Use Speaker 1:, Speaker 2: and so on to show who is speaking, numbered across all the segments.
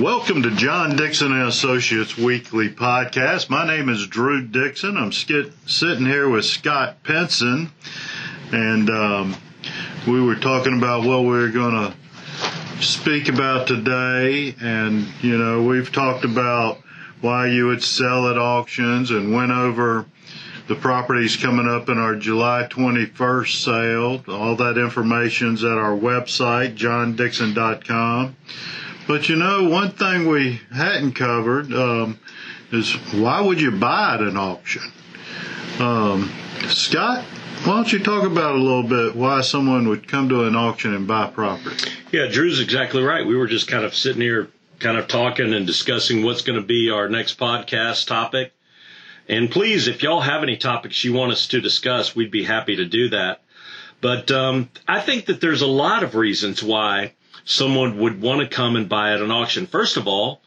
Speaker 1: Welcome to John Dixon and Associates Weekly Podcast. My name is Drew Dixon. I'm skit, sitting here with Scott Penson, and um, we were talking about what we're going to speak about today. And you know, we've talked about why you would sell at auctions, and went over the properties coming up in our July 21st sale. All that information's at our website, johndixon.com. But you know, one thing we hadn't covered um, is why would you buy at an auction? Um, Scott, why don't you talk about a little bit why someone would come to an auction and buy property?
Speaker 2: Yeah, Drew's exactly right. We were just kind of sitting here, kind of talking and discussing what's going to be our next podcast topic. And please, if y'all have any topics you want us to discuss, we'd be happy to do that. But um, I think that there's a lot of reasons why someone would want to come and buy at an auction. First of all,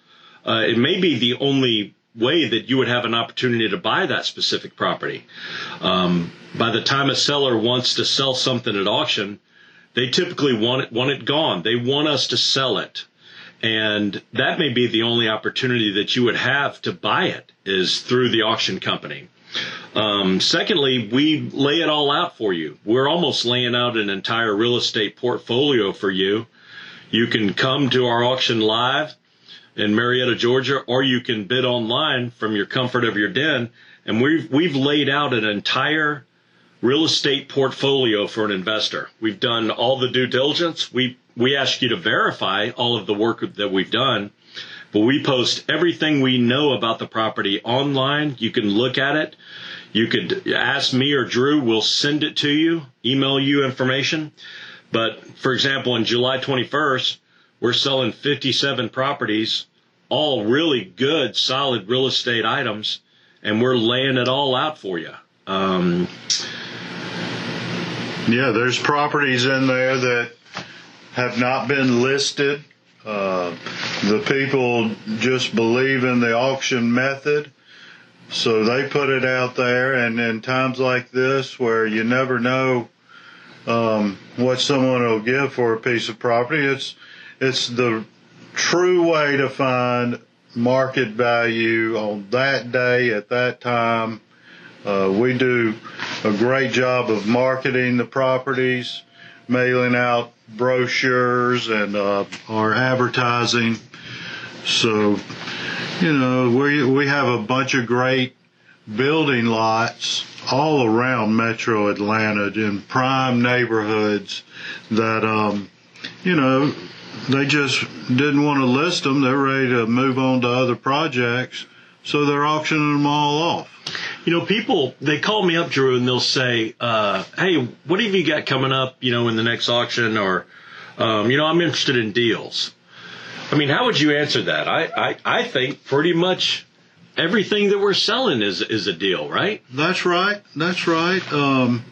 Speaker 2: uh, it may be the only way that you would have an opportunity to buy that specific property. Um, by the time a seller wants to sell something at auction, they typically want it want it gone. They want us to sell it. And that may be the only opportunity that you would have to buy it is through the auction company. Um, secondly, we lay it all out for you. We're almost laying out an entire real estate portfolio for you you can come to our auction live in Marietta, Georgia, or you can bid online from your comfort of your den. And we've, we've laid out an entire real estate portfolio for an investor. We've done all the due diligence. We, we ask you to verify all of the work that we've done, but we post everything we know about the property online. You can look at it. You could ask me or Drew. We'll send it to you, email you information. But for example, on July 21st, we're selling 57 properties, all really good, solid real estate items, and we're laying it all out for you. Um,
Speaker 1: yeah, there's properties in there that have not been listed. Uh, the people just believe in the auction method. So they put it out there, and in times like this where you never know um, what someone will give for a piece of property. It's it's the true way to find market value on that day at that time. Uh, we do a great job of marketing the properties, mailing out brochures and uh, our advertising. So, you know, we we have a bunch of great building lots all around metro Atlanta in prime neighborhoods that, um, you know, they just didn't want to list them. They're ready to move on to other projects. So they're auctioning them all off.
Speaker 2: You know, people, they call me up, Drew, and they'll say, uh, hey, what have you got coming up, you know, in the next auction? Or, um, you know, I'm interested in deals. I mean, how would you answer that? I, I, I think pretty much everything that we're selling is is a deal, right?
Speaker 1: That's right. That's right. Um,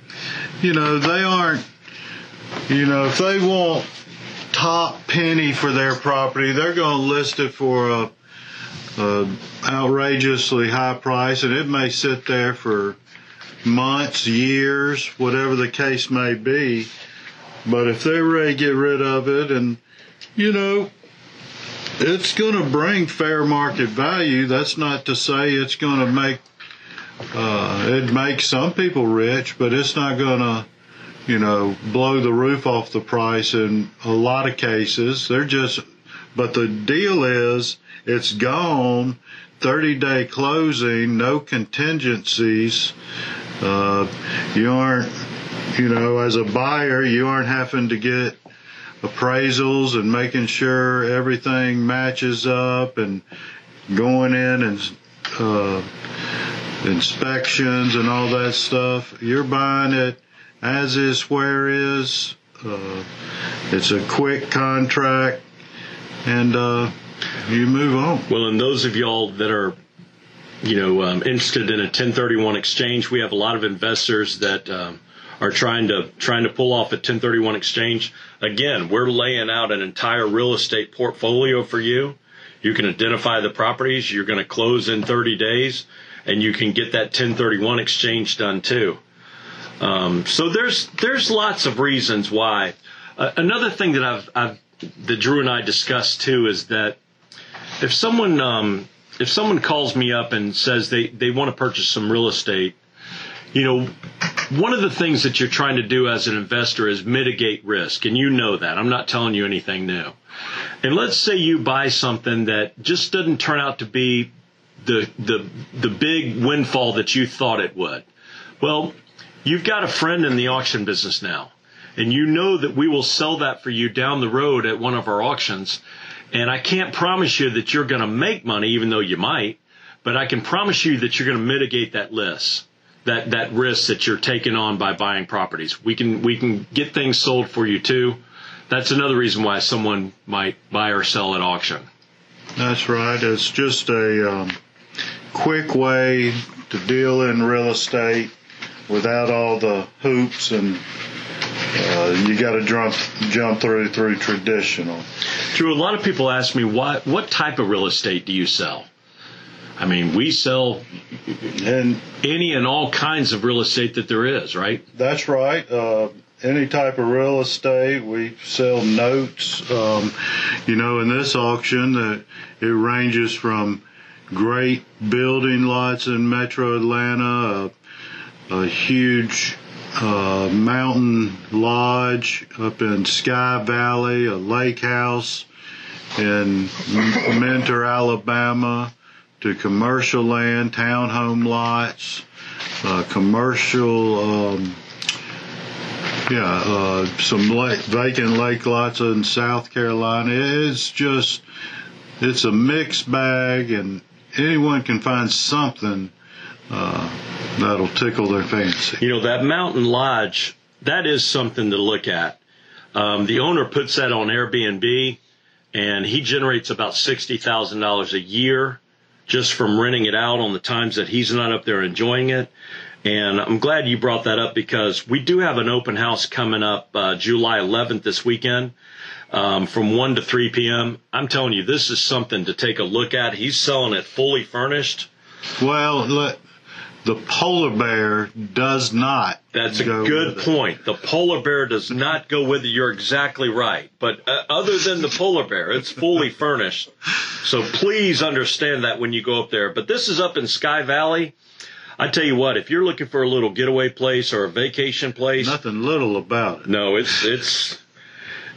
Speaker 1: you know, they aren't. You know, if they want top penny for their property, they're going to list it for a, a outrageously high price, and it may sit there for months, years, whatever the case may be. But if they're ready to get rid of it, and you know, it's going to bring fair market value. That's not to say it's going to make uh, it makes some people rich, but it's not going to, you know, blow the roof off the price in a lot of cases. They're just, but the deal is it's gone, 30 day closing, no contingencies. Uh, you aren't, you know, as a buyer, you aren't having to get appraisals and making sure everything matches up and going in and uh, inspections and all that stuff. You're buying it as is, where is. Uh, it's a quick contract, and uh, you move on.
Speaker 2: Well, and those of y'all that are, you know, um, interested in a 1031 exchange, we have a lot of investors that um, are trying to trying to pull off a 1031 exchange. Again, we're laying out an entire real estate portfolio for you. You can identify the properties. You're going to close in 30 days, and you can get that 1031 exchange done too. Um, so there's there's lots of reasons why. Uh, another thing that I've, I've that Drew and I discussed too is that if someone um, if someone calls me up and says they they want to purchase some real estate, you know, one of the things that you're trying to do as an investor is mitigate risk, and you know that. I'm not telling you anything new. And let's say you buy something that just doesn't turn out to be the the the big windfall that you thought it would. Well, you've got a friend in the auction business now, and you know that we will sell that for you down the road at one of our auctions. And I can't promise you that you're going to make money, even though you might, but I can promise you that you're going to mitigate that list that that risk that you're taking on by buying properties. We can we can get things sold for you too. That's another reason why someone might buy or sell at auction.
Speaker 1: That's right. It's just a um, quick way to deal in real estate without all the hoops and uh, you got to jump jump through through traditional.
Speaker 2: Drew, a lot of people ask me why what type of real estate do you sell? I mean, we sell
Speaker 1: And
Speaker 2: any and all kinds of real estate that there is, right?
Speaker 1: that's right. Uh, any type of real estate, we sell notes. Um, you know, in this auction, that it ranges from great building lots in Metro Atlanta, a, a huge uh, mountain lodge up in Sky Valley, a lake house in Mentone, Alabama, to commercial land, townhome lots, uh, commercial, um, yeah, uh, some lake, vacant lake lots in South Carolina. It's just, it's a mixed bag, and anyone can find something uh, that'll tickle their fancy.
Speaker 2: You know, that mountain lodge, that is something to look at. Um, the owner puts that on Airbnb and he generates about $60,000 a year just from renting it out on the times that he's not up there enjoying it. And I'm glad you brought that up because we do have an open house coming up uh, July 11th this weekend um, from 1 to 3 p.m. I'm telling you, this is something to take a look at. He's selling it fully furnished.
Speaker 1: Well, look, the polar bear does not.
Speaker 2: That's a good
Speaker 1: with it.
Speaker 2: point. The polar bear does not go with it. You're exactly right. But uh, other than the polar bear, it's fully furnished. So please understand that when you go up there. But this is up in Sky Valley. I tell you what, if you're looking for a little getaway place or a vacation place,
Speaker 1: Nothing little about it.
Speaker 2: no, it's it's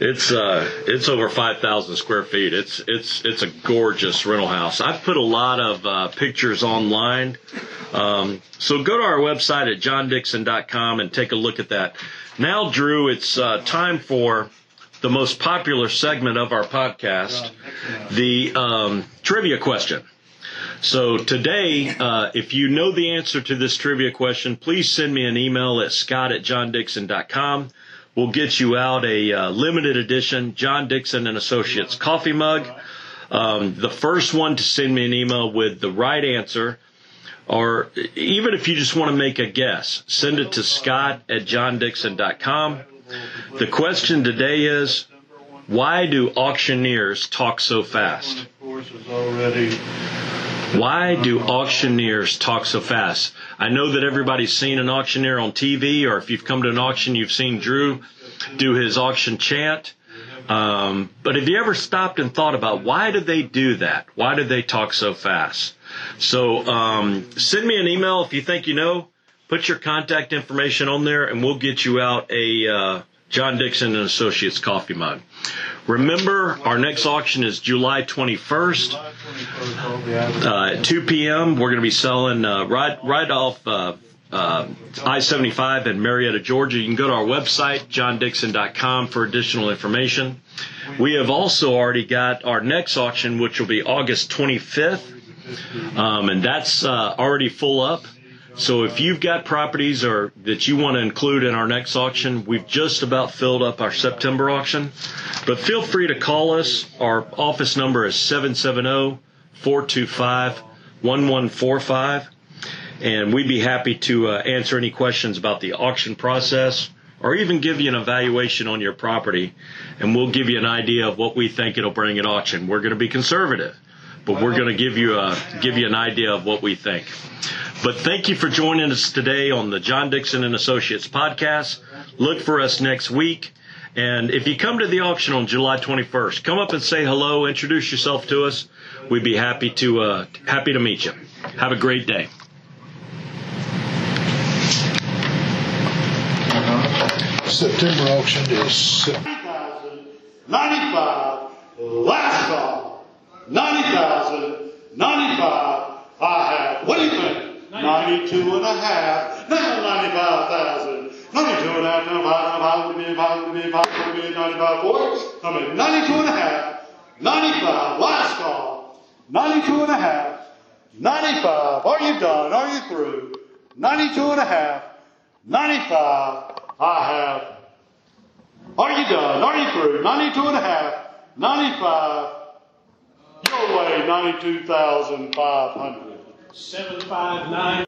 Speaker 2: it's uh it's over five thousand square feet. It's it's it's a gorgeous rental house. I've put a lot of uh, pictures online. Um, so go to our website at johndixon.com and take a look at that. Now, Drew, it's uh, time for the most popular segment of our podcast, the um, trivia question. So today, uh, if you know the answer to this trivia question, please send me an email at scott at johndixon.com. We'll get you out a uh, limited edition John Dixon and Associates coffee mug. Um, the first one to send me an email with the right answer, or even if you just want to make a guess, send it to scott at johndixon.com. The question today is, why do auctioneers talk so fast? Why do auctioneers talk so fast? I know that everybody's seen an auctioneer on TV, or if you've come to an auction, you've seen Drew do his auction chant. Um, but have you ever stopped and thought about why do they do that? Why do they talk so fast? So um, send me an email if you think you know. Put your contact information on there, and we'll get you out a uh, John Dixon and Associates coffee mug. Remember, our next auction is July 21st uh, at 2 p.m. We're going to be selling uh, right right off uh, uh, I-75 in Marietta, Georgia. You can go to our website johndixon.com for additional information. We have also already got our next auction, which will be August 25th, um, and that's uh, already full up. So if you've got properties or that you want to include in our next auction, we've just about filled up our September auction. But feel free to call us. Our office number is 770-425-1145. And we'd be happy to uh, answer any questions about the auction process or even give you an evaluation on your property. And we'll give you an idea of what we think it'll bring at auction. We're going to be conservative, but we're going to give you a, give you an idea of what we think. But thank you for joining us today on the John Dixon and Associates podcast. Look for us next week. And if you come to the auction on July 21st, come up and say hello, introduce yourself to us. We'd be happy to uh, happy to meet you. Have a great day.
Speaker 3: September auction is
Speaker 1: 90,000, 95, last call, 90,000, 95, I have, what do you? 92 and a half, now 95,000, 92 and a half, 95, 95, 95, 95, 95, 4, I mean, 92 and a half, 95, last call, 92 and a half, 95, are you done, are you through? 92 and a half, 95, I have, are you done? Are you through? 92 and a half, 95, your way, 92,500.
Speaker 4: Seven five nine.